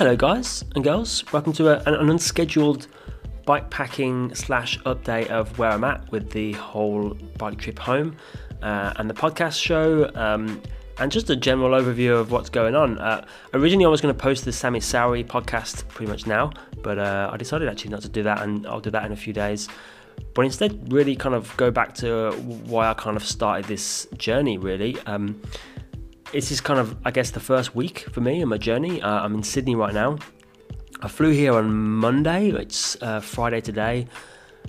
Hello, guys and girls. Welcome to a, an, unscheduled bike packing slash update of where I'm at with the whole bike trip home uh, and the podcast show. Um, and just a general overview of what's going on. Uh, originally, I was going to post the Sammy Sowie podcast pretty much now, but uh, I decided actually not to do that, and I'll do that in a few days. But instead, really kind of go back to why I kind of started this journey, really. Um, this is kind of, I guess, the first week for me in my journey. Uh, I'm in Sydney right now. I flew here on Monday, it's uh, Friday today,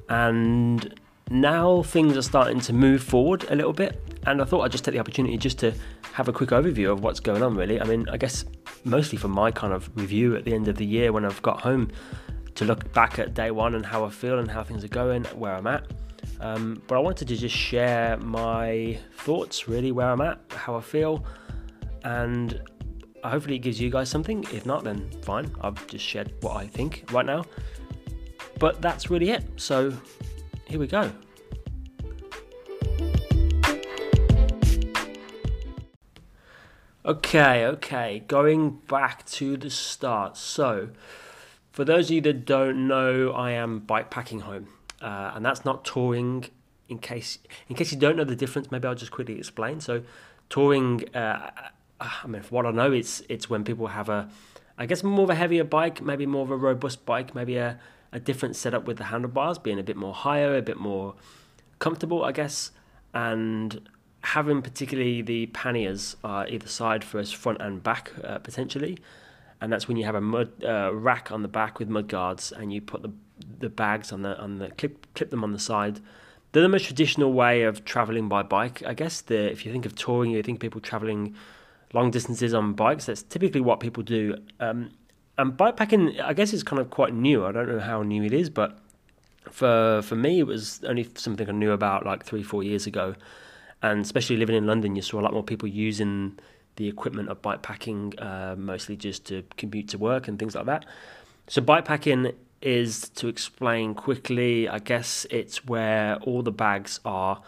and now things are starting to move forward a little bit. And I thought I'd just take the opportunity just to have a quick overview of what's going on, really. I mean, I guess mostly for my kind of review at the end of the year when I've got home to look back at day one and how I feel and how things are going, where I'm at. Um, but I wanted to just share my thoughts, really, where I'm at, how I feel, and hopefully it gives you guys something. If not, then fine. I've just shared what I think right now. But that's really it. So here we go. Okay, okay, going back to the start. So, for those of you that don't know, I am bike packing home, uh, and that's not touring. In case, in case you don't know the difference, maybe I'll just quickly explain. So, touring, uh, I mean, what I know, it's it's when people have a, I guess more of a heavier bike, maybe more of a robust bike, maybe a, a different setup with the handlebars, being a bit more higher, a bit more comfortable, I guess, and having particularly the panniers uh, either side for us front and back uh, potentially. And that's when you have a mud uh, rack on the back with mud guards and you put the the bags on the on the clip clip them on the side. They're the most traditional way of traveling by bike i guess. The if you think of touring you think people traveling long distances on bikes that's typically what people do um, and bikepacking i guess is kind of quite new i don't know how new it is but for for me it was only something i knew about like three four years ago and especially living in London, you saw a lot more people using the equipment of bikepacking, uh, mostly just to commute to work and things like that. So bikepacking is to explain quickly. I guess it's where all the bags are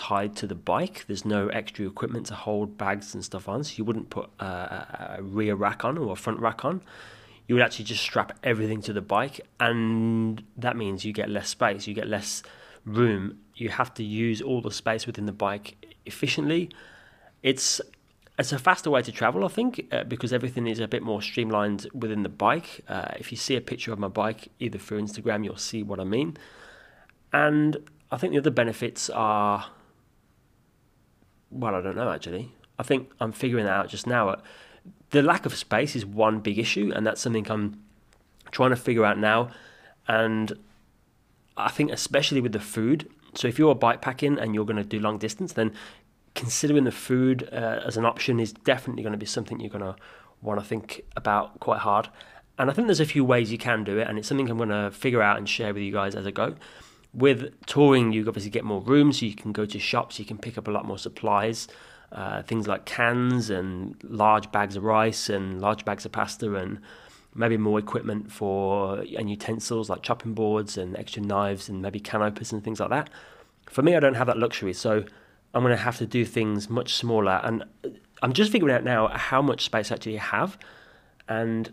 tied to the bike. There's no extra equipment to hold bags and stuff on, so you wouldn't put a, a rear rack on or a front rack on. You would actually just strap everything to the bike, and that means you get less space. You get less room, you have to use all the space within the bike efficiently. It's it's a faster way to travel, I think, uh, because everything is a bit more streamlined within the bike. Uh, if you see a picture of my bike, either through Instagram, you'll see what I mean. And I think the other benefits are, well, I don't know actually. I think I'm figuring that out just now. The lack of space is one big issue, and that's something I'm trying to figure out now. And I think especially with the food. So if you're bike packing and you're going to do long distance, then considering the food uh, as an option is definitely going to be something you're going to want to think about quite hard. And I think there's a few ways you can do it, and it's something I'm going to figure out and share with you guys as I go. With touring, you obviously get more room, so you can go to shops, you can pick up a lot more supplies, uh, things like cans and large bags of rice and large bags of pasta and maybe more equipment for and utensils like chopping boards and extra knives and maybe can openers and things like that. For me, I don't have that luxury, so I'm going to have to do things much smaller. And I'm just figuring out now how much space I actually have, and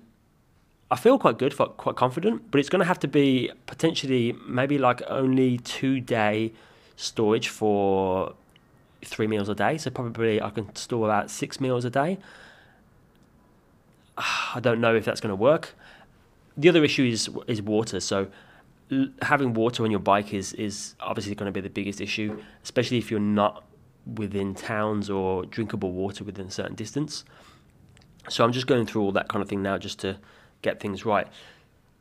I feel quite good, quite confident. But it's going to have to be potentially maybe like only two day storage for three meals a day. So probably I can store about six meals a day. I don't know if that's going to work. The other issue is is water. So having water on your bike is is obviously going to be the biggest issue, especially if you're not within towns or drinkable water within a certain distance. So I'm just going through all that kind of thing now just to get things right.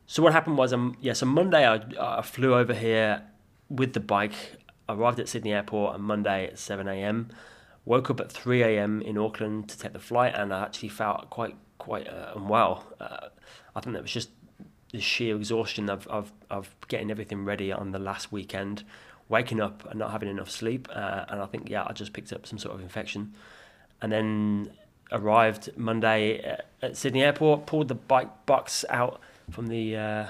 So what happened was, um, yes, on Monday I, I flew over here with the bike. Arrived at Sydney Airport on Monday at 7 a.m. Woke up at 3 a.m. in Auckland to take the flight, and I actually felt quite quite uh, unwell. Uh, I think that was just the sheer exhaustion of, of, of getting everything ready on the last weekend, waking up and not having enough sleep. Uh, and I think, yeah, I just picked up some sort of infection. And then arrived Monday at, Sydney Airport, pulled the bike box out from the uh,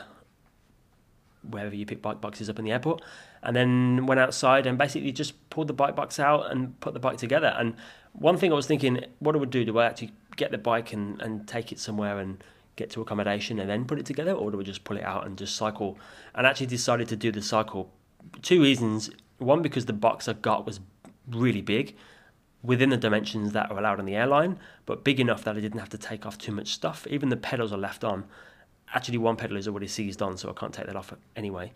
wherever you pick bike boxes up in the airport, and then went outside and basically just pulled the bike box out and put the bike together. And one thing I was thinking, what I would do, do I actually get the bike and, and take it somewhere and get to accommodation and then put it together, or do we just pull it out and just cycle? And actually decided to do the cycle. Two reasons. One, because the box I got was really big within the dimensions that are allowed on the airline, but big enough that I didn't have to take off too much stuff. Even the pedals are left on. Actually, one pedal is already seized on, so I can't take that off anyway.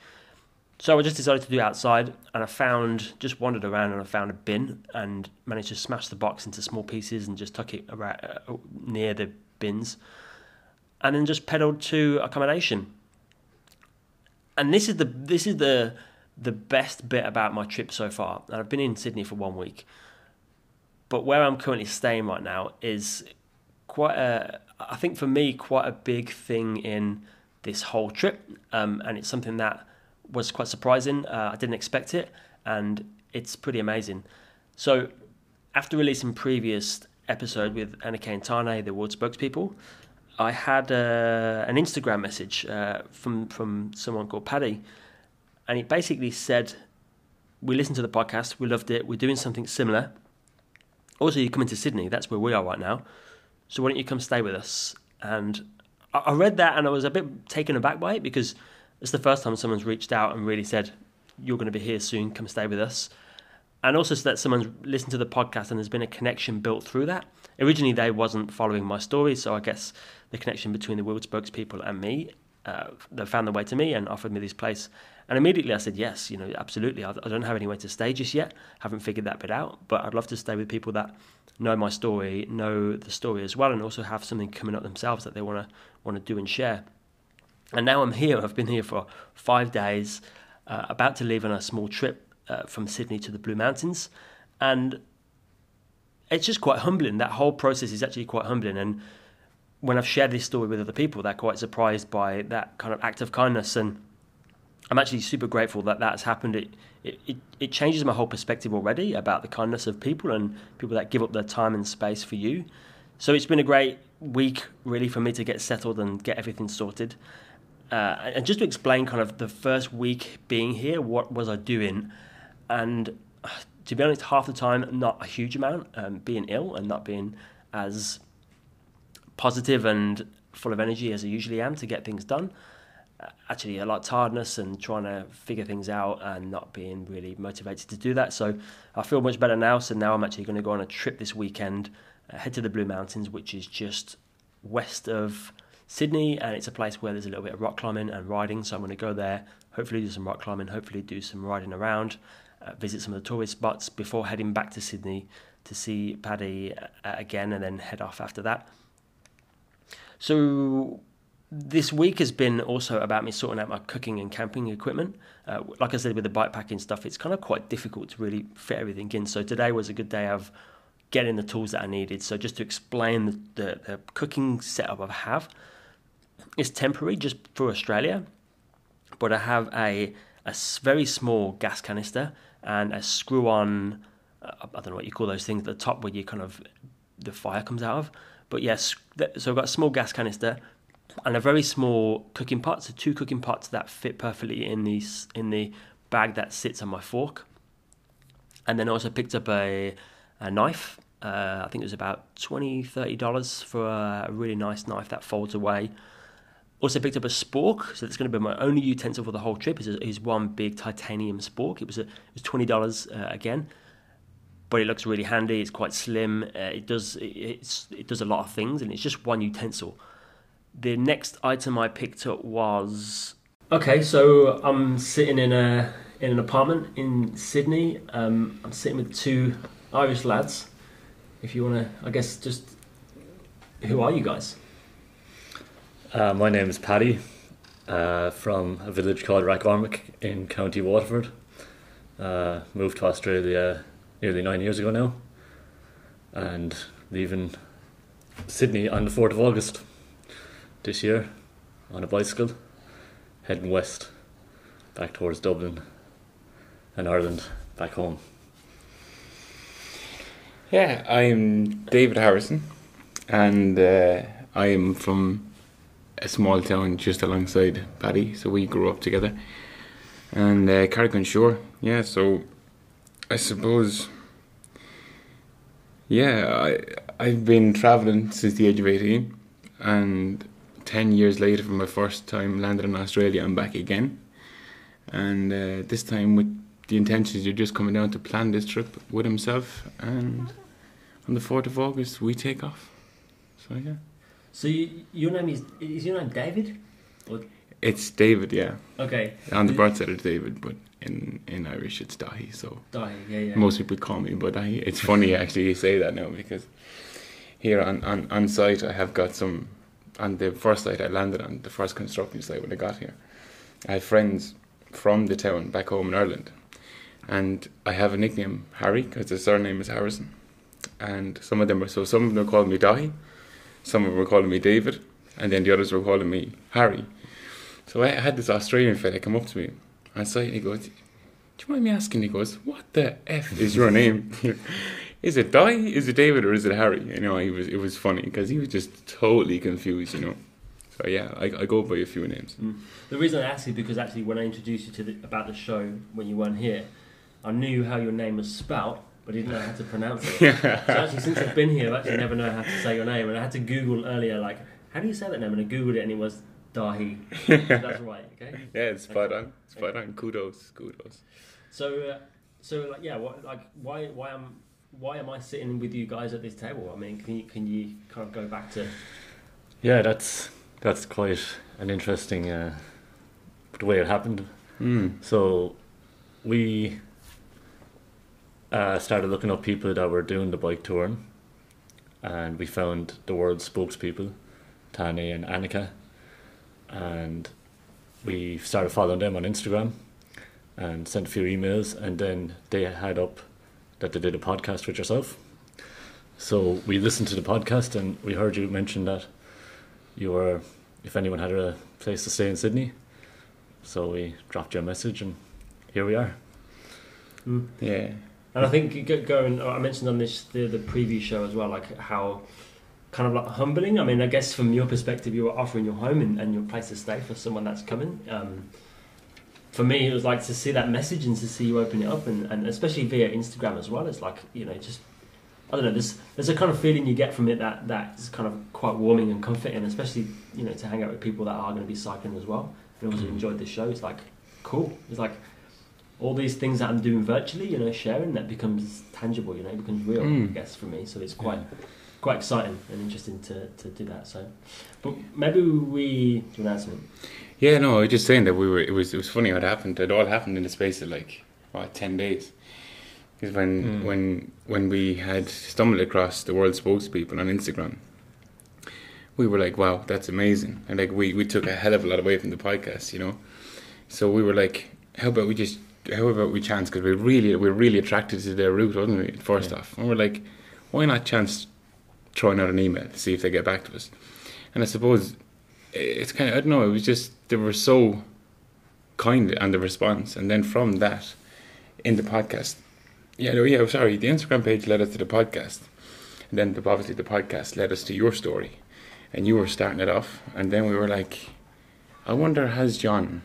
So I just decided to do outside, and I found just wandered around and I found a bin and managed to smash the box into small pieces and just tuck it around, uh, near the bins, and then just pedaled to accommodation. And this is the this is the the best bit about my trip so far. And I've been in Sydney for one week, but where I'm currently staying right now is quite a I think for me quite a big thing in this whole trip, um, and it's something that was quite surprising. Uh, I didn't expect it, and it's pretty amazing. So, after releasing previous episode with Annika and Tane, the world spokespeople, I had uh, an Instagram message uh, from from someone called Paddy, and it basically said, "We listened to the podcast, we loved it, we're doing something similar. Also, you're coming to Sydney, that's where we are right now. So why don't you come stay with us?" And I, read that, and I was a bit taken aback by it because it's the first time someone's reached out and really said, You're going to be here soon, come stay with us. And also so that someone's listened to the podcast and there's been a connection built through that. Originally, they wasn't following my story, so I guess the connection between the World spokespeople and me, uh, they found their way to me and offered me this place. And immediately I said, yes, you know, absolutely. I, I don't have anywhere to stay just yet. Haven't figured that bit out, but I'd love to stay with people that know my story, know the story as well, and also have something coming up themselves that they want to want to do and share. And now I'm here. I've been here for five days, uh, about to leave on a small trip uh, from Sydney to the Blue Mountains. And it's just quite humbling. That whole process is actually quite humbling. And when I've shared this story with other people, they're quite surprised by that kind of act of kindness. And I'm actually super grateful that that's happened. It, it, it changes my whole perspective already about the kindness of people and people that give up their time and space for you. So it's been a great week, really, for me to get settled and get everything sorted. Uh, and just to explain kind of the first week being here, what was I doing? And uh, to be honest, half the time, not a huge amount, um, being ill and not being as positive and full of energy as I usually am to get things done. Actually, a lot of tiredness and trying to figure things out and not being really motivated to do that. So I feel much better now. So now I'm actually going to go on a trip this weekend, uh, head to the Blue Mountains, which is just west of Sydney, and it's a place where there's a little bit of rock climbing and riding. So I'm going to go there, hopefully do some rock climbing, hopefully do some riding around, uh, visit some of the tourist spots before heading back to Sydney to see Paddy uh, again, and then head off after that. So this week has been also about me sorting out my cooking and camping equipment. Uh, like I said, with the bike packing stuff, it's kind of quite difficult to really fit everything in. So today was a good day of getting the tools that I needed. So just to explain the, the, the cooking setup I have, it's temporary just for Australia, but I have a, a very small gas canister and a screw on, uh, I don't know what you call those things at the top where you kind of, the fire comes out of. But yes, so I've got a small gas canister and a very small cooking pot, so two cooking pots that fit perfectly in the, in the bag that sits on my fork. And then I also picked up a, a knife. Uh, I think it was about $20, $30 for a really nice knife that folds away also picked up a spork, so that's going to be my only utensil for the whole trip. Is, is one big titanium spork. It was a, it was twenty dollars uh, again, but it looks really handy. It's quite slim. Uh, it does it, it does a lot of things, and it's just one utensil. The next item I picked up was okay. So I'm sitting in a in an apartment in Sydney. Um, I'm sitting with two Irish lads. If you want to, I guess just who are you guys? Uh, my name is Paddy, uh, from a village called Rathgormack in County Waterford. Uh, moved to Australia nearly nine years ago now, and leaving Sydney on the 4th of August this year on a bicycle, heading west back towards Dublin and Ireland back home. Yeah, I'm David Harrison, and uh, I am from a small town just alongside Paddy, so we grew up together. And uh, Carrick-on-Suir, yeah. So I suppose, yeah, I I've been traveling since the age of eighteen, and ten years later from my first time landed in Australia. I'm back again, and uh, this time with the intentions you're just coming down to plan this trip with himself. And on the fourth of August, we take off. So yeah, So you, your name is is your name David? it's David. Yeah, Okay. on the birth side it's David, but in in Irish it's Dáithí. So Dáithí, yeah, yeah. most people call me but I, it's funny actually you say that now because here on, on, on site I have got some on the first site I landed on the first construction site when I got here I have friends from the town back home in Ireland and I have a nickname Harry because the surname is Harrison and some of them are so some of them calling me Dáithí some of them were calling me David and then the others were calling me Harry so I had this Australian fella come up to me and he goes do you mind me asking? He goes, "What the f is your name? is it Di? Is it David? Or is it Harry?" You know, he was. It was funny because he was just totally confused. You know, so yeah, I, I go by a few names. Mm. The reason I asked is because actually when I introduced you to the, about the show when you weren't here, I knew how your name was spelt, but I didn't know how to pronounce it. So actually, since I've been here, I've actually never known how to say your name, and I had to Google earlier, like, how do you say that name? And I googled it, and it was Dáithí. That's right. Okay. Yeah, it's spot on. Spot on. Kudos. Kudos. So, uh, so like, yeah, what, like, why, why am, why am I sitting with you guys at this table? I mean, can you, can you kind of go back to? Yeah, that's that's quite an interesting uh, the way it happened. Mm. So we uh, started looking up people that were doing the bike touring, and we found the world's spokespeople, Tane and Annika, and we started following them on Instagram, and sent a few emails, and then they had up that they did a podcast with yourself. So we listened to the podcast, and we heard you mention that you were, if anyone had a place to stay in Sydney. So we dropped you a message, and here we are. Mm. Yeah. And I think you go- going, I mentioned on this the, the preview show as well, like how kind of like humbling. I mean, I guess from your perspective, you were offering your home and, and your place to stay for someone that's coming. Um, for me, it was like to see that message and to see you open it up, and, and especially via Instagram as well. It's like you know, just I don't know. There's there's a kind of feeling you get from it that that is kind of quite warming and comforting, especially you know to hang out with people that are going to be cycling as well and also Mhm. enjoyed the show. It's like cool. It's like all these things that I'm doing virtually, you know, sharing that becomes tangible, you know, it becomes real, Mm. I guess, for me. So it's quite quite exciting and interesting to, to do that. So, but maybe we do you want to answer it? Yeah, no, I was just saying that we were. It was. It was funny what happened. It all happened in the space of like what ten days. Because when Mm. when when we had stumbled across the world spokespeople on Instagram, we were like, "Wow, that's amazing!" And like we we took a hell of a lot away from the podcast, you know. So we were like, "How about we just? How about we chance? Because we really we were really attracted to their route, wasn't we? First Yeah. off, and we're like, why not chance throwing out an email to see if they get back to us? And I suppose it's kind of I don't know. It was just they were so kind on the response, and then from that, in the podcast, yeah, no, yeah. Sorry, the Instagram page led us to the podcast, and then the, obviously the podcast led us to your story, and you were starting it off, and then we were like, I wonder has John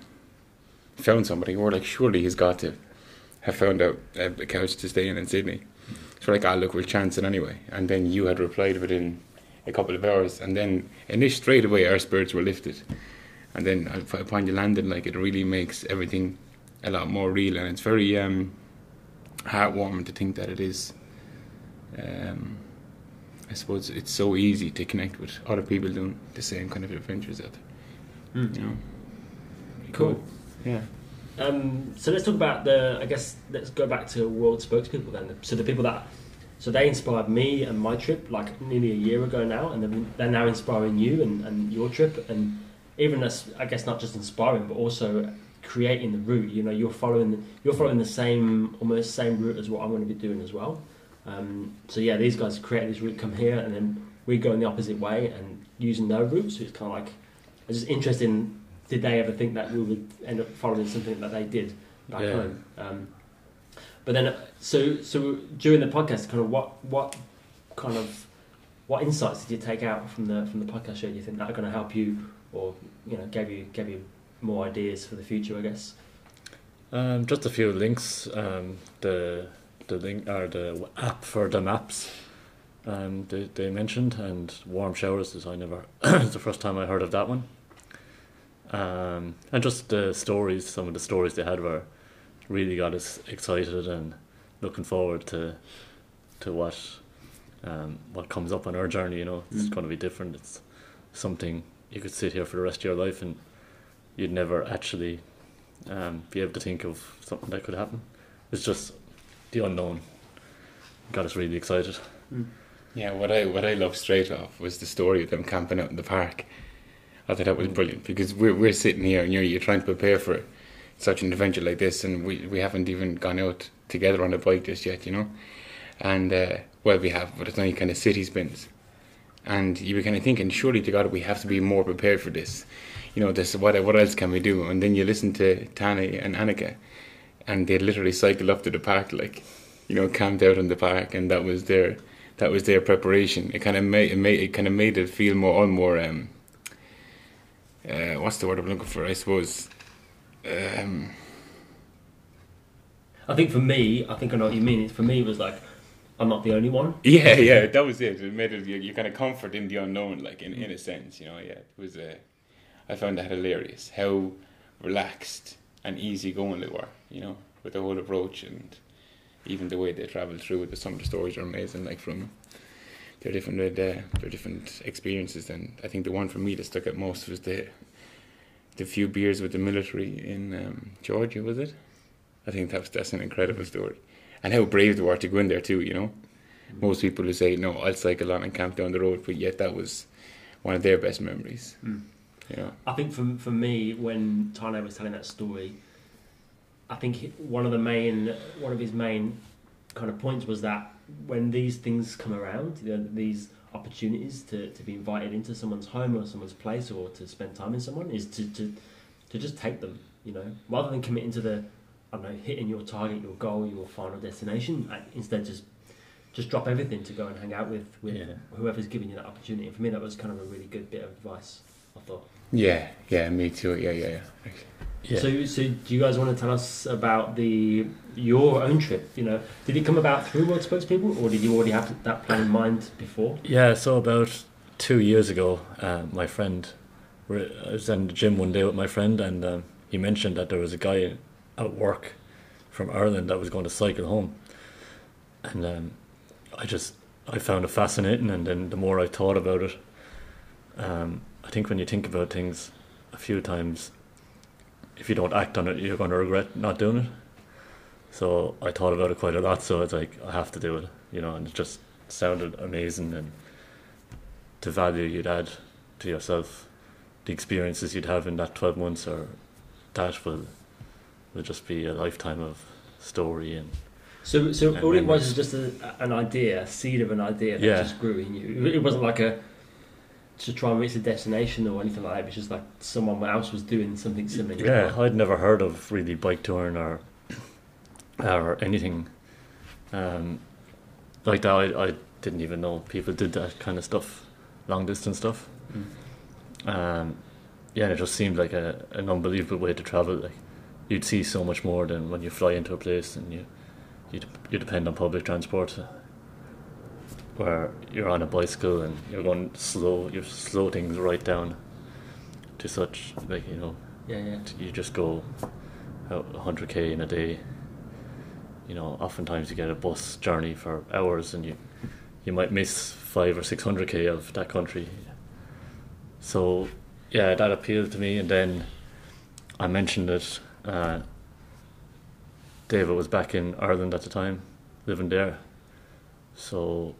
found somebody? We were like, surely he's got to have found out a, a couch to stay in in Sydney. So like, ah, look, we'll chance it anyway. And then you had replied within a couple of hours, and then initially straight away our spirits were lifted. And then I- upon you landing, like it really makes everything a lot more real, and it's very um, heartwarming to think that it is. Um, I suppose it's so easy to connect with other people doing the same kind of adventures out there. You know, Cool. Yeah. Um, so let's talk about the. I guess let's go back to world spokespeople then. So the people that, so they inspired me and my trip like nearly a year ago now, and they're, they're now inspiring you and, and your trip, and even as I guess not just inspiring, but also creating the route. You know, you're following you're following the same almost same route as what I'm going to be doing as well. Um, so yeah, these guys created this route, come here, and then we go in the opposite way and using their route. So it's kind of like it's just interesting. Did they ever think that we would end up following something that they did back Yeah. home? Um, but then, uh, so so during the podcast, kind of what what kind of what insights did you take out from the from the podcast show? Do you think that are going to help you, or you know, gave you gave you more ideas for the future? I guess. Um, just a few links. Um, the the link or the app for the maps um, they, they mentioned, and Warmshowers. Is I never. it's the first time I heard of that one. Um, and just the stories, some of the stories they had were really got us excited and looking forward to to what um, what comes up on our journey. You know, it's Mm. going to be different. It's something you could sit here for the rest of your life and you'd never actually um, be able to think of something that could happen. It's just the unknown got us really excited. Yeah, what I what I loved straight off was the story of them camping out in the park. I thought that was brilliant because we're we're sitting here and you're you're trying to prepare for such an adventure like this, and we we haven't even gone out together on a bike just yet, you know. And uh, well, we have, but it's only kind of city spins. And you were kind of thinking, surely to God, we have to be more prepared for this. You know, this what what else can we do? And then you listen to Tane and Annika, and they literally cycled up to the park, like, you know, camped out in the park, and that was their that was their preparation. It kind of made it made it kind of made it feel more all more um. Uh, what's the word I'm looking for? I suppose. Um, I think for me, I think I know what you mean. For me, it was like I'm not the only one. yeah, yeah, that was it. It made it you, you kind of comfort in the unknown, like in, in a sense, you know. Yeah, it was. Uh, I found that hilarious. How relaxed and easygoing they were, you know, with the whole approach and even the way they travelled through it. Some of the stories are amazing, like from their different uh, their different experiences. And I think the one for me that stuck out most was the the few beers with the military in um, Georgia. Was it? I think that's that's an incredible story, and how brave they were to go in there too. You know, most people would say no, I'll cycle on and camp down the road, but yet that was one of their best memories. Mm. You know. I think for for me, when Tane was telling that story, I think one of the main one of his main kind of points was that when these things come around, you know, these opportunities to, to be invited into someone's home or someone's place or to spend time in someone is to, to to just take them, you know, rather than committing to the I don't know hitting your target, your goal, your final destination. I- Instead, just just drop everything to go and hang out with with Yeah. whoever's giving you that opportunity. And for me, that was kind of a really good bit of advice. I thought. Yeah, yeah, me too. Yeah, yeah, yeah. Yeah. So, so do you guys want to tell us about the your own trip? You know, did it come about through World Spokespeople, or did you already have that plan in mind before? Yeah, so about two years ago, uh, my friend, I was in the gym one day with my friend, and um, he mentioned that there was a guy at work from Ireland that was going to cycle home, and um, I just I found it fascinating, and then the more I thought about it, um, I think when you think about things a few times, if you don't act on it, you're going to regret not doing it. So I thought about it quite a lot. So it's like I have to do it, you know, and it just sounded amazing and the value you'd add to yourself, the experiences you'd have in that twelve months, or that will will just be a lifetime of story and So, so And all it was is just a, an idea, a seed of an idea that Yeah. just grew in you. It wasn't like a to try and reach a destination or anything like that. It was just like someone else was doing something similar. Yeah, I'd never heard of really bike touring or or anything um, like that. I, I didn't even know people did that kind of stuff, long distance stuff. Um, yeah, and it just seemed like a, an unbelievable way to travel. Like you'd see so much more than when you fly into a place and you you, you depend on public transport. Where you're on a bicycle and you're going slow, you slow things right down to such like you know yeah, yeah. you just go out 100k in a day. You know oftentimes you get a bus journey for hours and you you might miss 5 or 600k of that country. So yeah that appealed to me. And then I mentioned it uh, David was back in Ireland at the time living there. So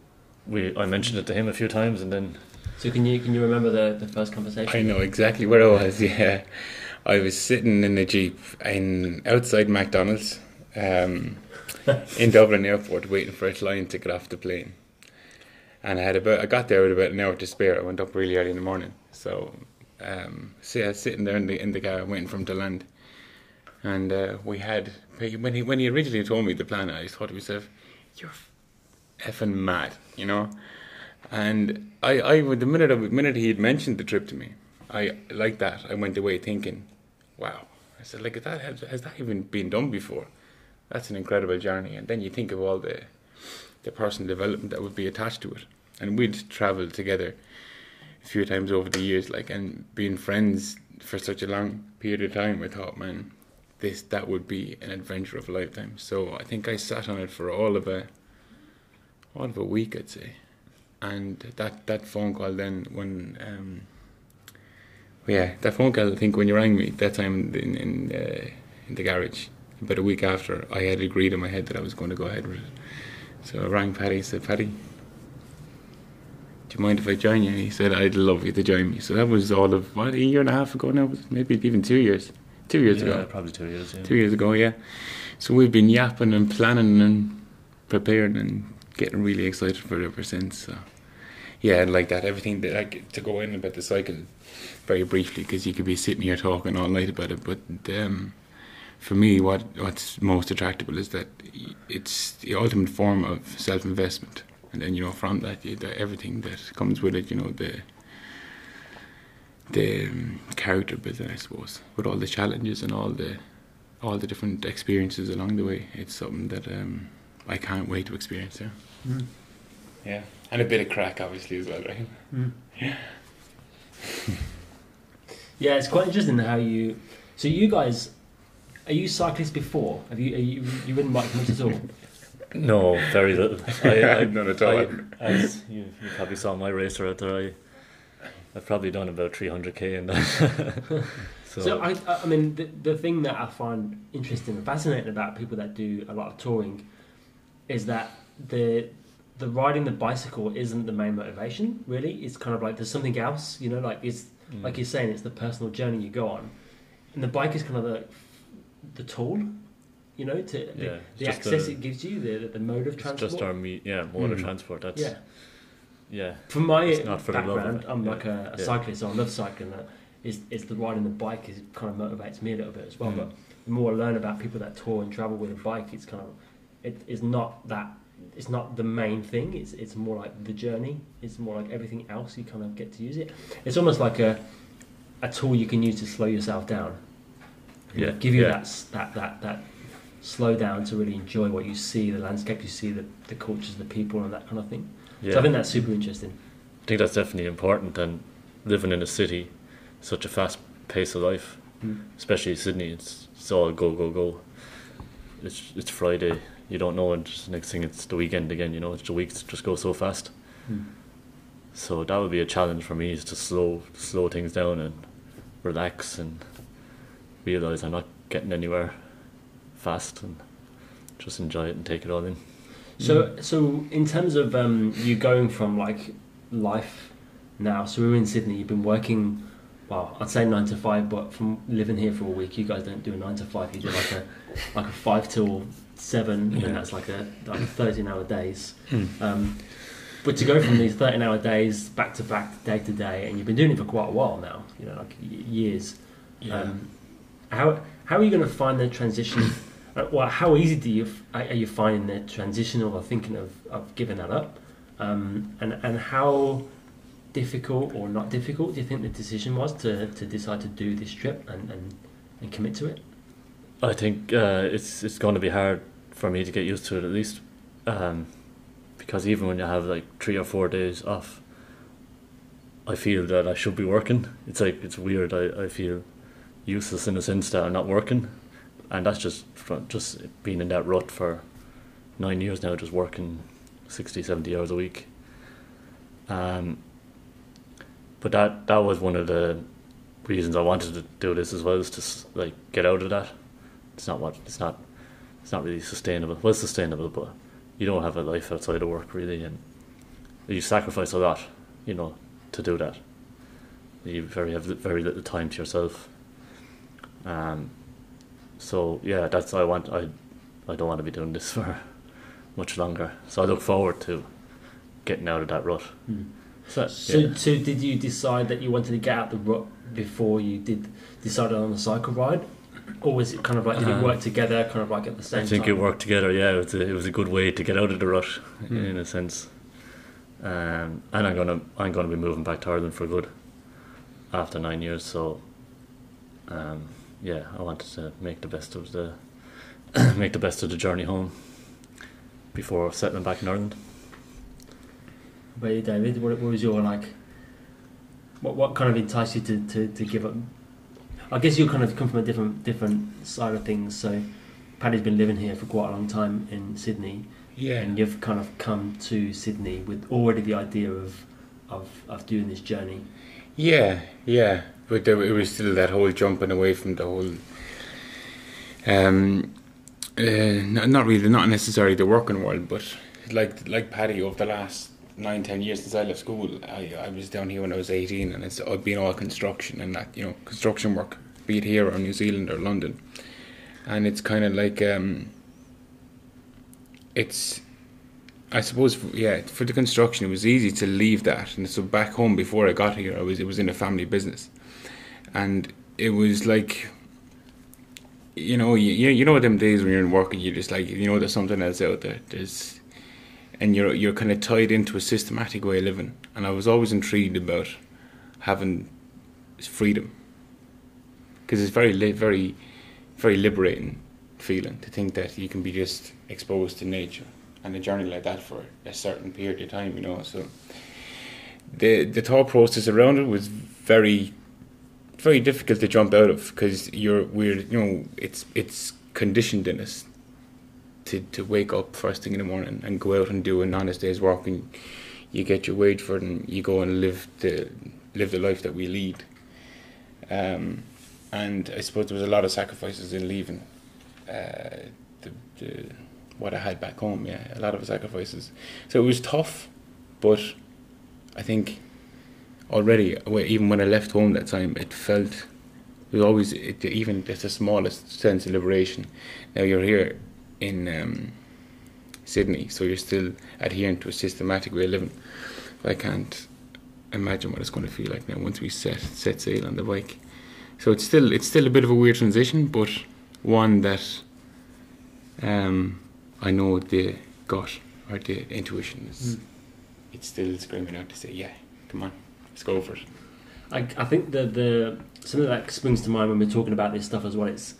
we I mentioned it to him a few times and then So can you can you remember the, the first conversation? I know exactly where I was. Yeah, I was sitting in the jeep in outside McDonald's um, in Dublin Airport, waiting for a client to get off the plane. And I had about I got there with about an hour to spare. I went up really early in the morning, so um, so I was sitting there in the in the car waiting for him to land. And uh, we had when he when he originally told me the plan, I just thought to myself, "You're effing mad," you know. And I, I the minute the minute he had mentioned the trip to me, I like that. I went away thinking, "Wow!" I said, "Like that has, has that even been done before? That's an incredible journey." And then you think of all the the personal development that would be attached to it. and we'd traveled together a few times over the years, like and being friends for such a long period of time. I thought, man, this that would be an adventure of a lifetime. So I think I sat on it for all of a all of a week, I'd say, and that that phone call then when. Um, yeah, that phone call. I think when you rang me that time in in, uh, in the garage, about a week after, I had agreed in my head that I was going to go ahead with it. So I rang Paddy. Said, Paddy, do you mind if I join you? He said, I'd love you to join me. So that was all of what a year and a half ago now, maybe even two years. Two years yeah, ago. probably two years. Yeah. Two years ago, yeah. So we've been yapping and planning and preparing and getting really excited for it ever since. So yeah, and like that, everything that like to go in about the cycle very briefly because you could be sitting here talking all night about it. But um, for me, what what's most attractive is that it's the ultimate form of self investment, and then you know from that, you, the, everything that comes with it, you know the the um, character building, I suppose, with all the challenges and all the all the different experiences along the way. It's something that um, I can't wait to experience. Yeah. Mm. Yeah, and a bit of crack, obviously, as well, right? Mm. Yeah. Yeah, it's quite interesting how you. So you guys, are you cyclists before? Have you are you you ridden bike much at all? No, very little. I, I, None at all. I, as you, you probably saw my racer out there, I, I've probably done about 300k in that. so, So I, I mean, the, the thing that I find interesting and fascinating about people that do a lot of touring is that the the riding the bicycle isn't the main motivation. Really, it's kind of like there's something else. You know, like it's mm, like you're saying, it's the personal journey you go on, and the bike is kind of the the tool. You know, to the, Yeah, it's the access a- it gives you, the the mode of transport. just our me, yeah, mode of Mm. transport. That's yeah. yeah, From my It's not for the of background. I'm Yeah. like a, a Yeah. cyclist, so I love cycling. That is, is the riding the bike is kind of motivates me a little bit as well. Mm. But the more I learn about people that tour and travel with a bike, it's kind of it is not that it's not the main thing. It's it's more like the journey. It's more like everything else. You kind of get to use it. It's almost like a a tool you can use to slow yourself down. Yeah, give you yeah. that that that that slow down to really enjoy what you see, the landscape you see, the the cultures, the people, and that kind of thing. yeah. So I think that's super interesting. I think that's definitely important. And living in a city, such a fast pace of life, Mm. especially Sydney, it's, it's all go go go. It's it's Friday, you don't know, and just next thing it's the weekend again. You know, it's the weeks just go so fast. Mm. So that would be a challenge for me is to slow slow things down and relax and realize I'm not getting anywhere fast and just enjoy it and take it all in. So, so in terms of um, you going from like life now, so we're in Sydney. You've been working, well, I'd say nine to five, but from living here for a week, you guys don't do a nine to five. You do like a like a five till seven, Yeah. and that's like a like thirteen hour days. Mm. Um, but to go from these thirteen hour days back to back, day to day, and you've been doing it for quite a while now, you know, like years. Um, how how are you going to find the transition? uh, well, how easy do you are are you finding the transition or thinking of, of giving that up? Um, and and how difficult or not difficult do you think the decision was to, to decide to do this trip and, and, and commit to it? I think uh, it's it's going to be hard for me to get used to it at least, um, because even when you have like three or four days off, I feel that I should be working. It's like it's weird. I, I feel useless in a sense that I'm not working, and that's just just being in that rut for nine years now, just working 60, 70 hours a week. Um, but that that was one of the reasons I wanted to do this as well, is to like get out of that it's not what it's not it's not really sustainable. Well, it's sustainable, but you don't have a life outside of work really, and you sacrifice a lot, you know, to do that. You very have very little time to yourself. Um, so yeah, that's I want. I I don't want to be doing this for much longer. So I look forward to getting out of that rut. So, so, Yeah. so did you decide that you wanted to get out of the rut before you did decided on the cycle ride, or was it kind of like did it Uh, work together, kind of like at the same time? I think time? it worked together. Yeah, it was a, it was a good way to get out of the rut, Hmm. in a sense. Um, and I'm gonna I'm gonna be moving back to Ireland for good after nine years. So, um, yeah, I wanted to make the best of the make the best of the journey home before settling back in Ireland. you, David? What, what was your like? What what kind of enticed you to, to, to give up? I guess you kind of come from a different different side of things. So, Paddy's been living here for quite a long time in Sydney, Yeah. and you've kind of come to Sydney with already the idea of of, of doing this journey. Yeah, yeah, but there, it was still that whole jumping away from the whole. Um, uh, not, really, not necessarily the working world, but like like Paddy over the last nine, ten years since I left school, I, I was down here when I was eighteen, and it's I've been all construction and that you know construction work, be it here or New Zealand or London, and it's kind of like um, it's I suppose, yeah, for the construction, it was easy to leave that. And so back home before I got here, I was it was in a family business, and it was like, you know, you you know them days when you're in work and you're just like you know there's something else out there. There's, and you're you're kind of tied into a systematic way of living. And I was always intrigued about having freedom, because it's very li- very, very liberating feeling to think that you can be just exposed to nature and a journey like that for a certain period of time, you know. So the the thought process around it was very very difficult to jump out of because you're we're you know it's it's conditioned in us to to wake up first thing in the morning and go out and do an honest day's work and you get your wage for it and you go and live the live the life that we lead. Um, and I suppose there was a lot of sacrifices in leaving uh, the, the what I had back home. Yeah, a lot of sacrifices. So it was tough, but I think already, even when I left home that time, it felt it was always it, even just the smallest sense of liberation. Now you're here in um, Sydney, so you're still adhering to a systematic way of living. But I can't imagine what it's going to feel like now once we set set sail on the bike. So it's still it's still a bit of a weird transition, but one that um, I know the gut or the intuition is it's still screaming out to say, yeah, come on, let's go for it. I, I think the the something that springs to mind when we're talking about this stuff as well. It's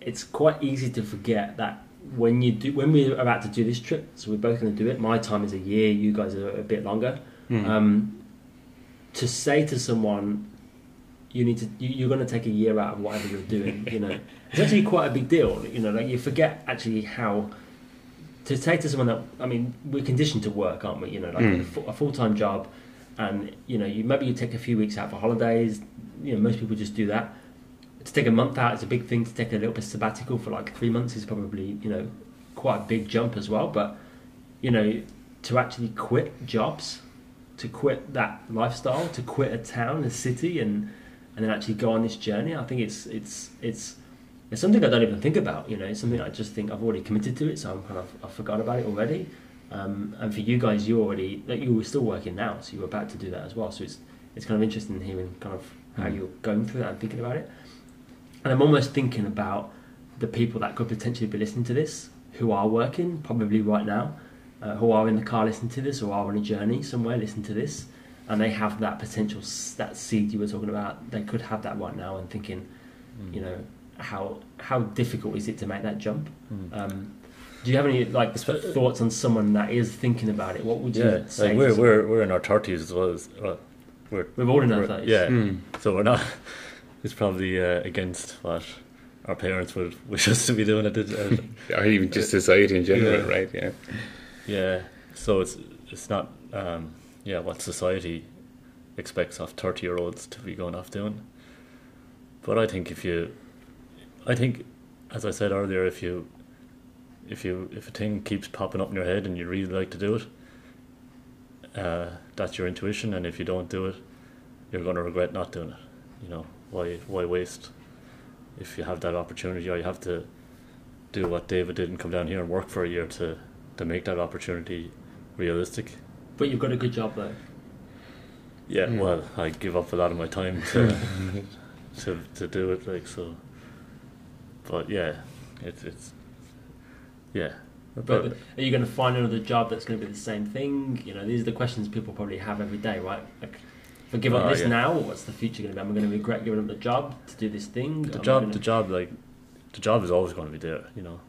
it's quite easy to forget that when you do when we're about to do this trip, so we're both going to do it. My time is a year. You guys are a bit longer. Um, to say to someone, you need to you, you're going to take a year out of whatever you're doing. You know, it's actually quite a big deal. You know, like you forget actually how to say to someone that I mean we're conditioned to work, aren't we? You know, like Mm. a, a full time job, and you know you maybe you take a few weeks out for holidays. You know, most people just do that. To take a month out is a big thing. To take a little bit sabbatical for like three months is probably you know quite a big jump as well. But you know, to actually quit jobs, to quit that lifestyle, to quit a town, a city, and and then actually go on this journey, I think it's it's it's it's something I don't even think about. You know, it's something I just think I've already committed to it, so I'm kind of I've forgotten about it already. Um, and for you guys, you already like you were still working now, so you were about to do that as well. So it's it's kind of interesting hearing kind of how Mm. you're going through that and thinking about it. And I'm almost thinking about the people that could potentially be listening to this, who are working probably right now, uh, who are in the car listening to this, or are on a journey somewhere listening to this, and they have that potential, that seed you were talking about. They could have that right now and thinking, Mm. you know, how how difficult is it to make that jump? Mm. Um, do you have any like thoughts on someone that is thinking about it? What would you yeah, say? like we're we're we're in our thirties as well as well, we're We're all in our 30s. Yeah, Mm. so we're not. It's probably uh, against what our parents would wish us to be doing at. Uh, Or even just society in general, Yeah. right? Yeah. yeah, so it's it's not um, yeah what society expects of thirty year olds to be going off doing. But I think if you, I think, as I said earlier, if you, if you if a thing keeps popping up in your head and you really like to do it, uh, that's your intuition, and if you don't do it, you're going to regret not doing it. You know why why waste if you have that opportunity, or you have to do what David did and come down here and work for a year to to make that opportunity realistic. But you've got a good job though. Yeah, Mm. well, I give up a lot of my time to to to do it, like so. But yeah, it's it's yeah. But are you going to find another job that's going to be the same thing? You know, these are the questions people probably have every day, right? Like, give up Oh, this yeah. now, what's the future going to be? Am I going to regret giving up the job to do this thing? the Am job, gonna- the job, like the job is always going to be there, you know,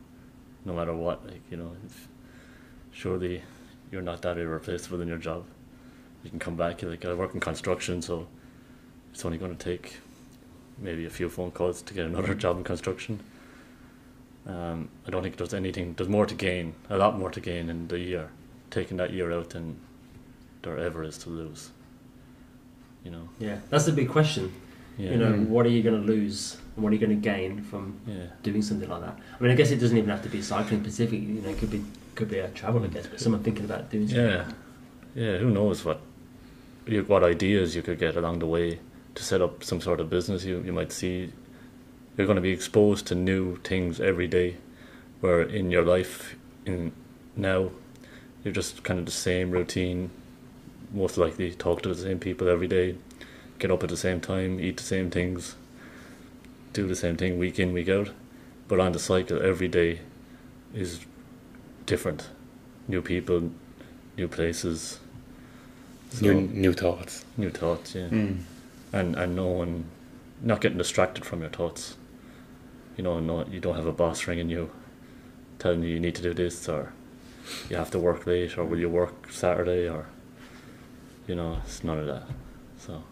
no matter what. Like you know, if, surely you're not that irreplaceable in your job. you can come back. Like I work in construction, so it's only going to take maybe a few phone calls to get another job in construction. Um, I don't think there's anything. There's more to gain, a lot more to gain in the year, taking that year out than there ever is to lose. You know. Yeah, that's the big question. Yeah. You know, Mm. what are you going to lose and what are you going to gain from Yeah. doing something like that? I mean, I guess it doesn't even have to be cycling specific. You know, it could be could be a travel, I guess. But someone thinking about doing something. Yeah, yeah. Who knows what what ideas you could get along the way to set up some sort of business. You you might see you're going to be exposed to new things every day, where in your life in now you're just kind of the same routine. Most likely talk to the same people every day, get up at the same time, eat the same things, do the same thing week in week out. But on the cycle, every day is different. New people, new places, so, New, new, thoughts. new thoughts. yeah, Mm. and and no one, not getting distracted from your thoughts. You know, no, you don't have a boss ringing you, telling you you need to do this or you have to work late or will you work Saturday or, you know, it's none of that. So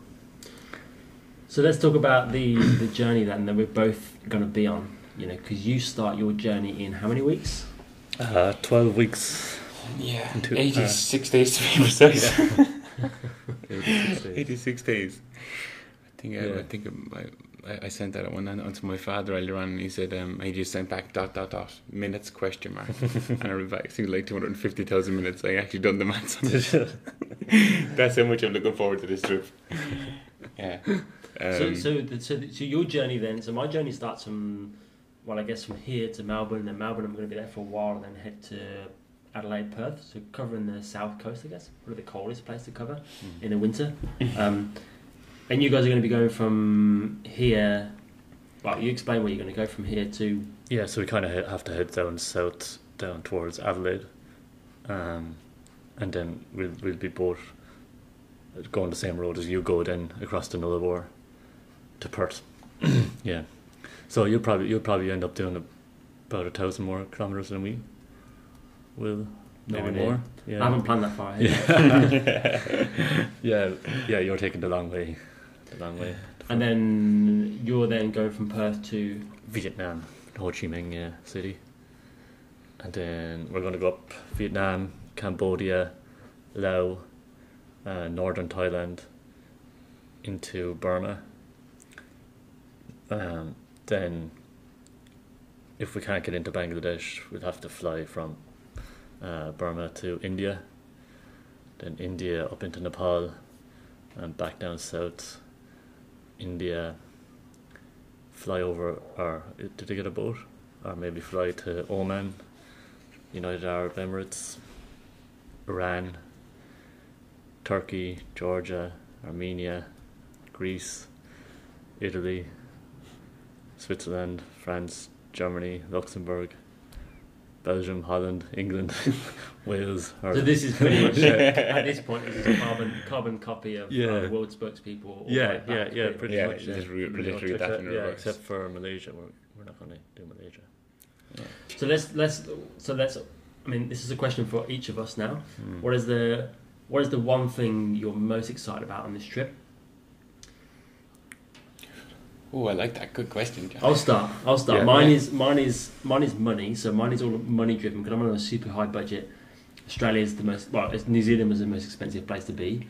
So let's talk about the the journey then that we're both going to be on. You know, because you start your journey in how many weeks? uh, twelve weeks. Yeah, Into- 86 days to be precise. Eighty-six days. 86 days. I think I, Yeah. I think I, I- I sent that one on, onto my father earlier on, and he said um, I just sent back dot dot dot minutes question mark, and I read back I think like 250,000 minutes. I actually done the maths on it. That's how much I'm looking forward to this trip. Yeah. so, Um, so, the, so, the, so your journey then. So my journey starts from, well, I guess from here to Melbourne. Then Melbourne, I'm going to be there for a while, and then head to Adelaide, Perth. So covering the south coast, I guess, probably the coldest place to cover in the winter. Um, and you guys are going to be going from here. Well, you explain where you're going to go from here to. Yeah, so we kind of have to head down south, down towards Adelaide, um, and then we'll we'll be both going the same road as you go, then across the Nullarbor to Perth. yeah, so you'll probably you'll probably end up doing about a thousand more kilometers than we will, No maybe idea. more. I haven't planned that far ahead. yeah, yeah. You're taking the long way, the long way. And then you're then going from Perth to. Vietnam, Ho Chi Minh yeah, city. And then we're going to go up Vietnam, Cambodia, Laos, uh, northern Thailand, into Burma. Um, then, if we can't get into Bangladesh, we'd have to fly from uh, Burma to India, then India up into Nepal, and back down south. India, fly over, or did they get a boat? Or maybe fly to Oman, United Arab Emirates, Iran, Turkey, Georgia, Armenia, Greece, Italy, Switzerland, France, Germany, Luxembourg, Belgium, Holland, England, Wales. Or So this is pretty much at this point. This is a carbon carbon copy of Yeah. uh, World Spokespeople. all yeah, way back yeah, yeah, pretty pretty Yeah, much. yeah, re- pretty literally much, that except, in yeah, reverse. except for Malaysia, we're we're not going to do Malaysia. So let's let's so let's. I mean, this is a question for each of us now. Mm. What is the what is the one thing you're most excited about on this trip? Oh, I like that. Good question, John. I'll start. I'll start. Yeah. mine is mine is mine is money. So mine is all money driven because I'm on a super high budget. Australia is the most well. it's- New Zealand was the most expensive place to be.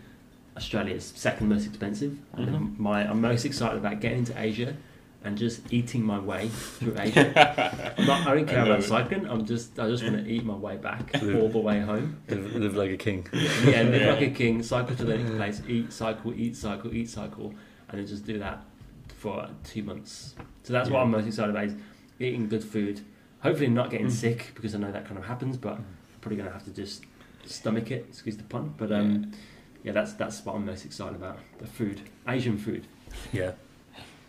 Australia is second most expensive. And Mhm. my I'm most excited about getting to Asia and just eating my way through Asia. I'm not, I don't care about cycling. I'm just I just want to eat my way back all the way home. Live, live like a king. Yeah, live Yeah. like a king. Cycle to the next place. Eat, cycle, eat, cycle, eat, cycle, and then just do that for two months. So that's what I'm most excited about: is eating good food. Hopefully, not getting Mm. sick because I know that kind of happens. But I'm probably gonna have to just stomach it. Excuse the pun. But um, yeah, that's that's what I'm most excited about: the food, Asian food. Yeah.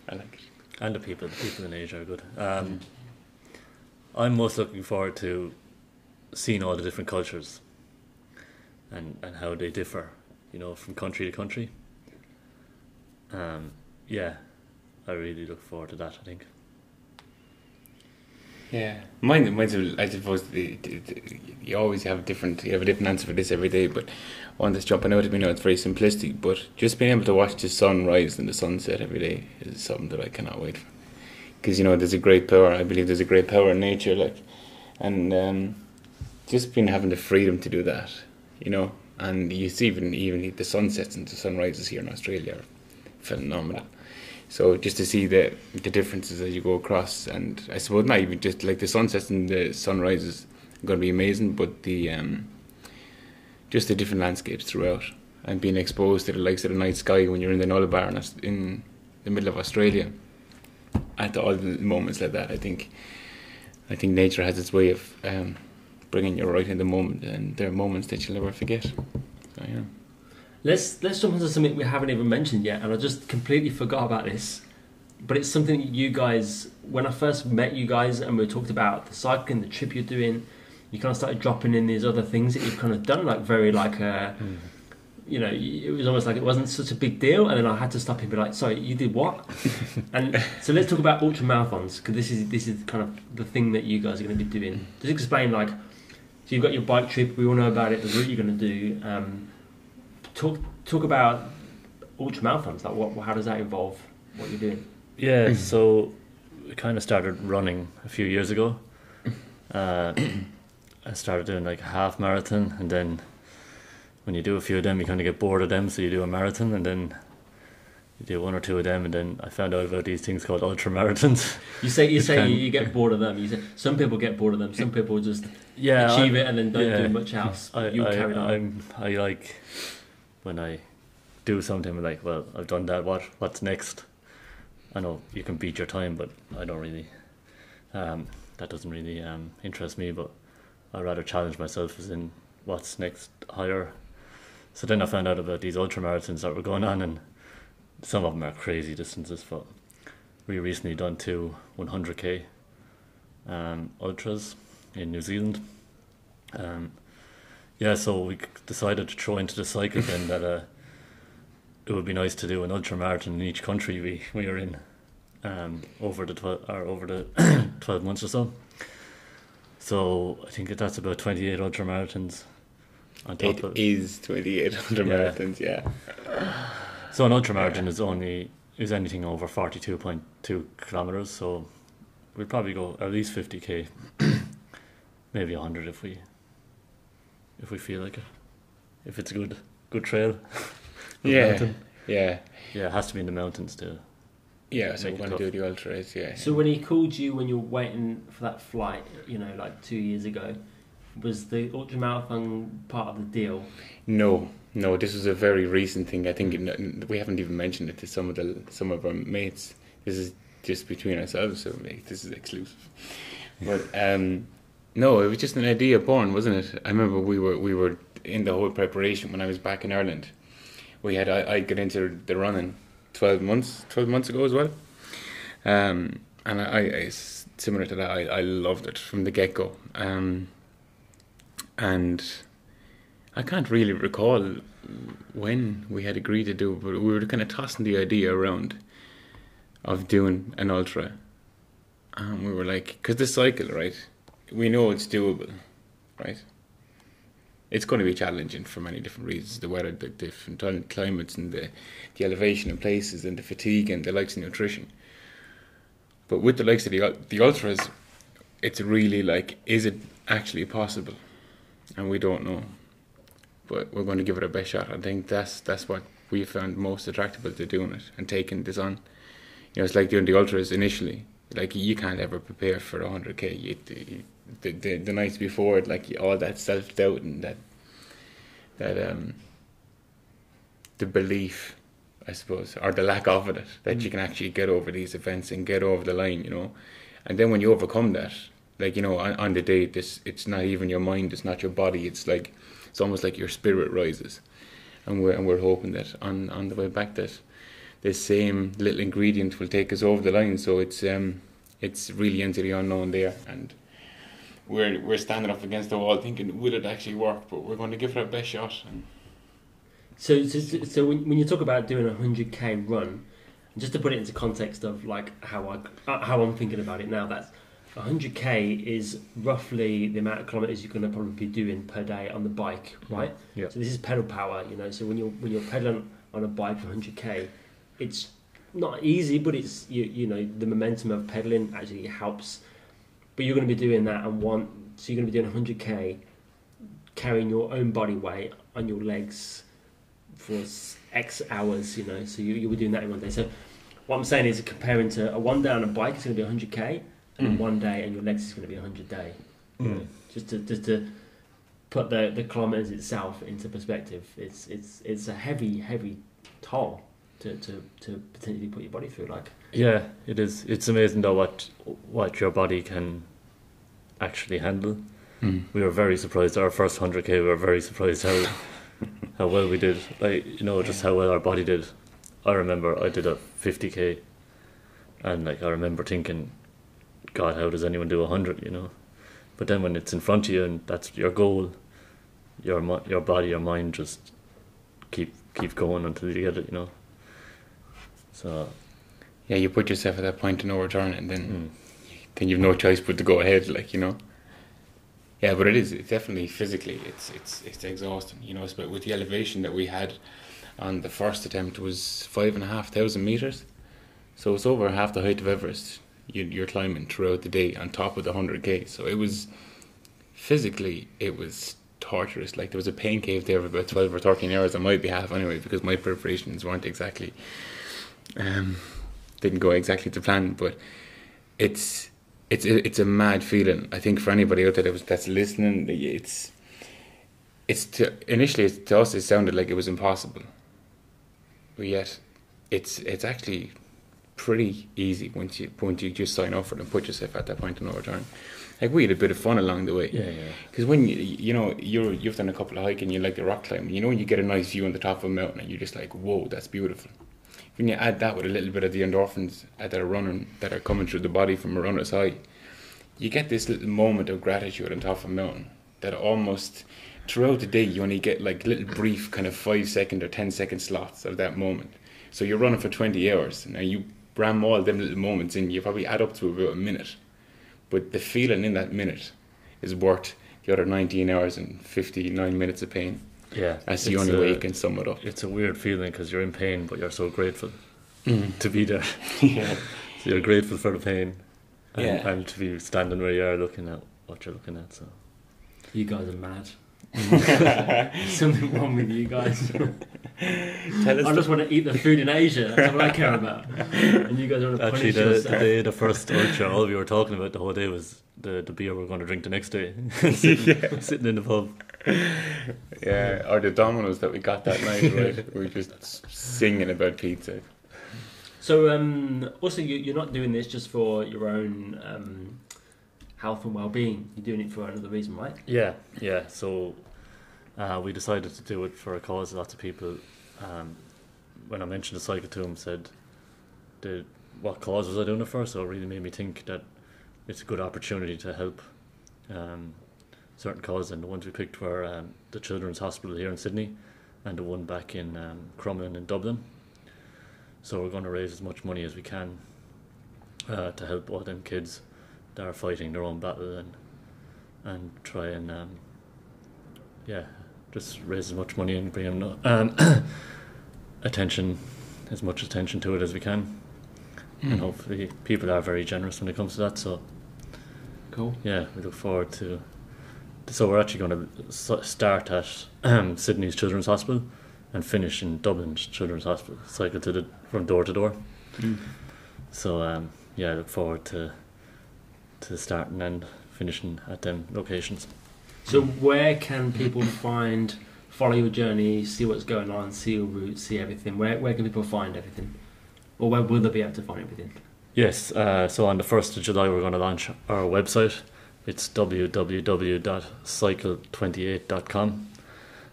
I like it. And the people, the people in Asia are good. Um, I'm most looking forward to seeing all the different cultures and, and how they differ, you know, from country to country. Um, yeah, I really look forward to that, I think. Yeah, mine. Mine's. I suppose the, the, the, you always have different. You have a different answer for this every day, but one that's jumping out at me now. It's very simplistic, but just being able to watch the sun rise and the sunset every day is something that I cannot wait for. Because you know, there's a great power. I believe there's a great power in nature, like, and um, just being having the freedom to do that, you know. And you see, even even the sunsets and the sunrises here in Australia are phenomenal. So just to see the the differences as you go across, and I suppose not even just like the sunsets and the sunrises are going to be amazing, but the um, just the different landscapes throughout, and being exposed to the likes of the night sky when you're in the Nullarbor in, in the middle of Australia, at all the moments like that, I think, I think nature has its way of um, bringing you right in the moment, and there are moments that you'll never forget. So yeah. Let's let's jump into something we haven't even mentioned yet, and I just completely forgot about this. But it's something that you guys, when I first met you guys, and we talked about the cycling, the trip you're doing, you kind of started dropping in these other things that you've kind of done, like very like a, you know, it was almost like it wasn't such a big deal, and then I had to stop and be like, "Sorry, you did what?" and so let's talk about ultra marathons because this is this is kind of the thing that you guys are going to be doing. Just explain like, so you've got your bike trip, we all know about it, the route you're going to do. Um, talk talk about ultra marathons. Like, what how does that involve what you're doing? Yeah, so we kind of started running a few years ago. Uh, I started doing like a half marathon, and then when you do a few of them, you kind of get bored of them, so you do a marathon, and then you do one or two of them, and then I found out about these things called ultra marathons. You say you say kind- you, you get bored of them. You say some people get bored of them. Some people just yeah, achieve I- it and then don't yeah. do much else. I, you I, carried on. I'm, I like when I do something. I'm like, well, I've done that. What what's next? I know you can beat your time, but I don't really. Um, that doesn't really um, interest me. But I rather challenge myself as in what's next higher. So then I found out about these ultra marathons that were going on, and some of them are crazy distances. But we recently done two 100k um, ultras in New Zealand. Um, yeah, so we decided to throw into the cycle then that uh, it would be nice to do an ultra marathon in each country we, we are in um, over the twelve or over the twelve months or so. So I think that's about twenty eight ultra marathons on top It of is 2800 Yeah. marathons, yeah. So an ultra marathon is only is anything over forty two point two kilometers. So we'd probably go at least fifty k, maybe hundred if we if we feel like it. If it's a good good trail. good Yeah. mountain. Yeah, Yeah, it has to be in the mountains to yeah. So Make we're it going to do the ultras, yeah. So when he called you when you were waiting for that flight, you know, like two years ago, was the ultra marathon part of the deal? No, no. This was a very recent thing. I think it, we haven't even mentioned it to some of the some of our mates. This is just between ourselves, so like, this is exclusive. But um, no, it was just an idea born, wasn't it? I remember we were we were in the whole preparation when I was back in Ireland. We had I, I got into the running twelve months twelve months ago as well. Um, and I, I similar to that. I, I loved it from the get go. Um, and I can't really recall when we had agreed to do it, but we were kind of tossing the idea around of doing an ultra. And we were like, because the cycle, right? We know it's doable, right? It's going to be challenging for many different reasons the weather, the different climates, and the, the elevation of places, and the fatigue, and the likes of nutrition. But with the likes of the, the ultras, it's really like, is it actually possible? And we don't know but we're going to give it a best shot. I think that's that's what we found most attractive to doing it and taking this on. You know, it's like doing the ultras initially. Like you can't ever prepare for hundred k. You, you, the, the the nights before it, like all that self doubt and that that um the belief, I suppose, or the lack of it, that you can actually get over these events and get over the line. You know, and then when you overcome that, like you know, on, on the day, this it's not even your mind, it's not your body. It's like it's almost like your spirit rises, and we're and we're hoping that on on the way back that this same little ingredient will take us over the line. So it's um it's really into the unknown there, and we're we're standing up against the wall thinking, will it actually work? But we're going to give it our best shot. And So, so, so- so when, when you talk about doing a hundred k run, just to put it into context of like how I uh, how I'm thinking about it now, that's 100k is roughly the amount of kilometers you're going to probably be doing per day on the bike, right? Yeah. So this is pedal power, you know. So when you're when you're pedaling on a bike for 100k, it's not easy, but it's you you know the momentum of pedaling actually helps. But you're going to be doing that and want so you're going to be doing 100k, carrying your own body weight on your legs for X hours, you know. So you you'll be doing that in one day. So what I'm saying is comparing to a one day on a bike is going to be 100k, and Mm. one day and your legs is going to be 100 day. Mm. Just to just to put the the kilometers itself into perspective, it's it's it's a heavy heavy toll to to to potentially put your body through. Like Yeah, it is. It's amazing though what what your body can actually handle. Mm. We were very surprised. Our first hundred k, we were very surprised how how well we did. Like you know, just how well our body did. I remember I did a fifty k, and like I remember thinking, God, how does anyone do a hundred? You know, but then when it's in front of you and that's your goal, your your body, your mind just keep keep going until you get it. You know. So Yeah, you put yourself at that point of no return, and then mm, then you've no choice but to go ahead. Like you know. Yeah, but it is it's definitely physically it's it's it's exhausting. You know, but with the elevation that we had on the first attempt was five and a half thousand meters, so it's over half the height of Everest. You, you're climbing throughout the day on top of the hundred k. So it was physically it was torturous. Like there was a pain cave there for about twelve or thirteen hours on my behalf anyway, because my preparations weren't exactly um didn't go exactly to plan, but it's it's it's a mad feeling. I think for anybody out there that was that's listening, it's it's to, initially it's, to us it sounded like it was impossible, but yet it's it's actually pretty easy once you once you just sign up for it and put yourself at that point of no return. Like we had a bit of fun along the way. yeah, yeah. Because when you you know you're you've done a couple of hiking, you like the rock climbing. You know when you get a nice view on the top of a mountain, and you're just like, whoa, that's beautiful. When you add that with a little bit of the endorphins that are running, that are coming through the body from a runner's high, you get this little moment of gratitude on top of a mountain that almost throughout the day you only get like little brief kind of five second or ten second slots of that moment. So you're running for twenty hours. Now you ram all them little moments in, you probably add up to about a minute. But the feeling in that minute is worth the other 19 hours and 59 minutes of pain. Yeah, That's the it's only a- way you can sum it up. It's a weird feeling because you're in pain, but you're so grateful Mm. to be there. yeah. So you're grateful for the pain, and, Yeah. and to be standing where you are, looking at what you're looking at. So you guys are mad. Something wrong with you guys. Tell us I just want to eat the food in Asia. That's what I care about. And you guys want to actually, punish the, the yourself. day the first ultra, all we were talking about the whole day was the the beer we are going to drink the next day. sitting, sitting in the pub. yeah, or the dominoes that we got that night, right? we were just singing about pizza. So, um, also, you, you're not doing this just for your own um, health and well-being. You're doing it for another reason, right? Yeah, yeah. So uh, we decided to do it for a cause. Lots of people, um, when I mentioned the cycle to them, said, "The what cause was I doing it for?" So it really made me think that it's a good opportunity to help um, certain causes. And the ones we picked were um, the Children's Hospital here in Sydney, and the one back in um, Crumlin in Dublin. So we're going to raise as much money as we can uh, to help all them kids that are fighting their own battle and and try and um, yeah, just raise as much money and bring them um, attention, as much attention to it as we can. And hopefully, people are very generous when it comes to that. So Cool. yeah, we look forward to. So we're actually going to start at um, Sydney's Children's Hospital and finish in Dublin's Children's Hospital. Cycle to the from door to door. Mm. So um, yeah, I look forward to to starting and finishing at them locations. So, where can people find, follow your journey, see what's going on, see your route, see everything? Where, where can people find everything? Or where will they be able to find everything? Yes, uh, so on the 1st of July, we're going to launch our website. It's www.cycle28.com.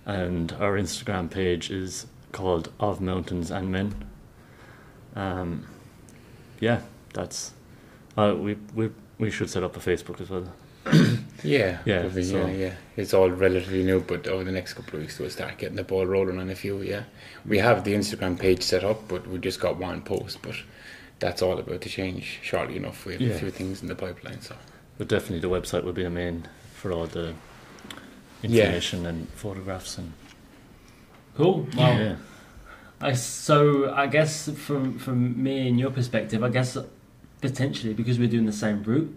And our Instagram page is called Of Mountains and Men. Um, yeah, that's. Uh, we, we, we should set up a Facebook as well. Yeah, Yeah, probably, so- yeah, yeah. It's all relatively new, but over the next couple of weeks we'll start getting the ball rolling on a few. Yeah, we have the Instagram page set up, but we just got one post. But that's all about to change shortly enough. We have Yeah. a few things in the pipeline, so But definitely the website will be a main for all the Yeah. information and photographs and Cool. Well, yeah. I, so I guess from from me and your perspective, I guess potentially because we're doing the same route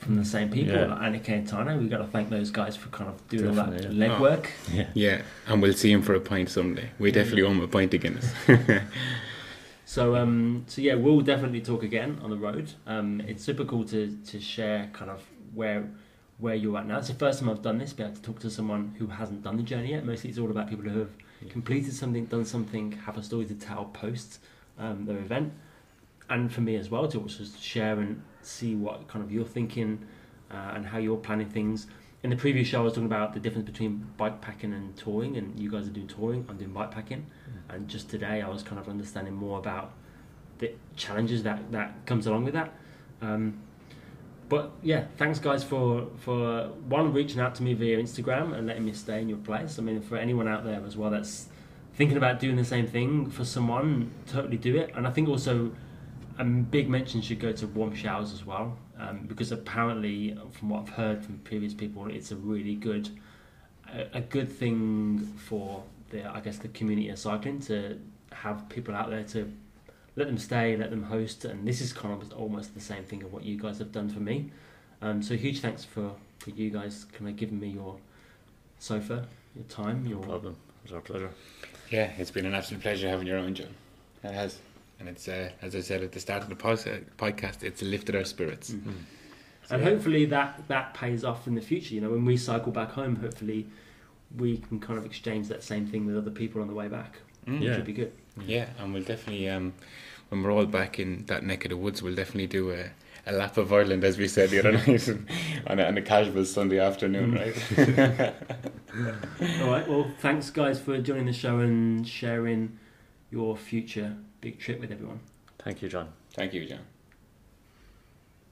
from the same people, Yeah. like Annika and Tane, we've got to thank those guys for kind of doing all that Definitely, yeah. legwork. Yeah. Yeah, and we'll see him for a pint someday. We definitely owe him a pint of Guinness. So um, so yeah, we'll definitely talk again on the road. Um, it's super cool to to share kind of where where you're at now. It's the first time I've done this, be able to talk to someone who hasn't done the journey yet. Mostly, it's all about people who have completed something, done something, have a story to tell post um, their event, and for me as well to also share and see what kind of you're thinking uh, and how you're planning things. In the previous show, I was talking about the difference between bike packing and touring, and you guys are doing touring. I'm doing bike packing, and just today I was kind of understanding more about the challenges that that comes along with that. Um, but yeah, thanks guys for for one reaching out to me via Instagram and letting me stay in your place. I mean, for anyone out there as well that's thinking about doing the same thing for someone, totally do it. And I think also a big mention should go to Warmshowers as well, um, because apparently, from what I've heard from previous people, it's a really good a, a good thing for the I guess the community of cycling to have people out there to let them stay, let them host, and this is kind of almost the same thing of what you guys have done for me. Um, so huge thanks for, for you guys kind of giving me your sofa, your time, No your problem. It's our pleasure. yeah, it's been an absolute pleasure having your own John. It has. And it's, uh, as I said at the start of the uh, podcast, it's lifted our spirits. Mhm. Mm. So, and yeah. hopefully that that pays off in the future. You know, when we cycle back home, hopefully we can kind of exchange that same thing with other people on the way back, Mm. which Yeah. would be good. Yeah, and we'll definitely, um, when we're all back in that neck of the woods, we'll definitely do a, a lap of Ireland, as we said the other night, on a, on a casual Sunday afternoon, right? All right. Well, thanks guys for joining the show and sharing your future big trip with everyone. Thank you, John. Thank you, John.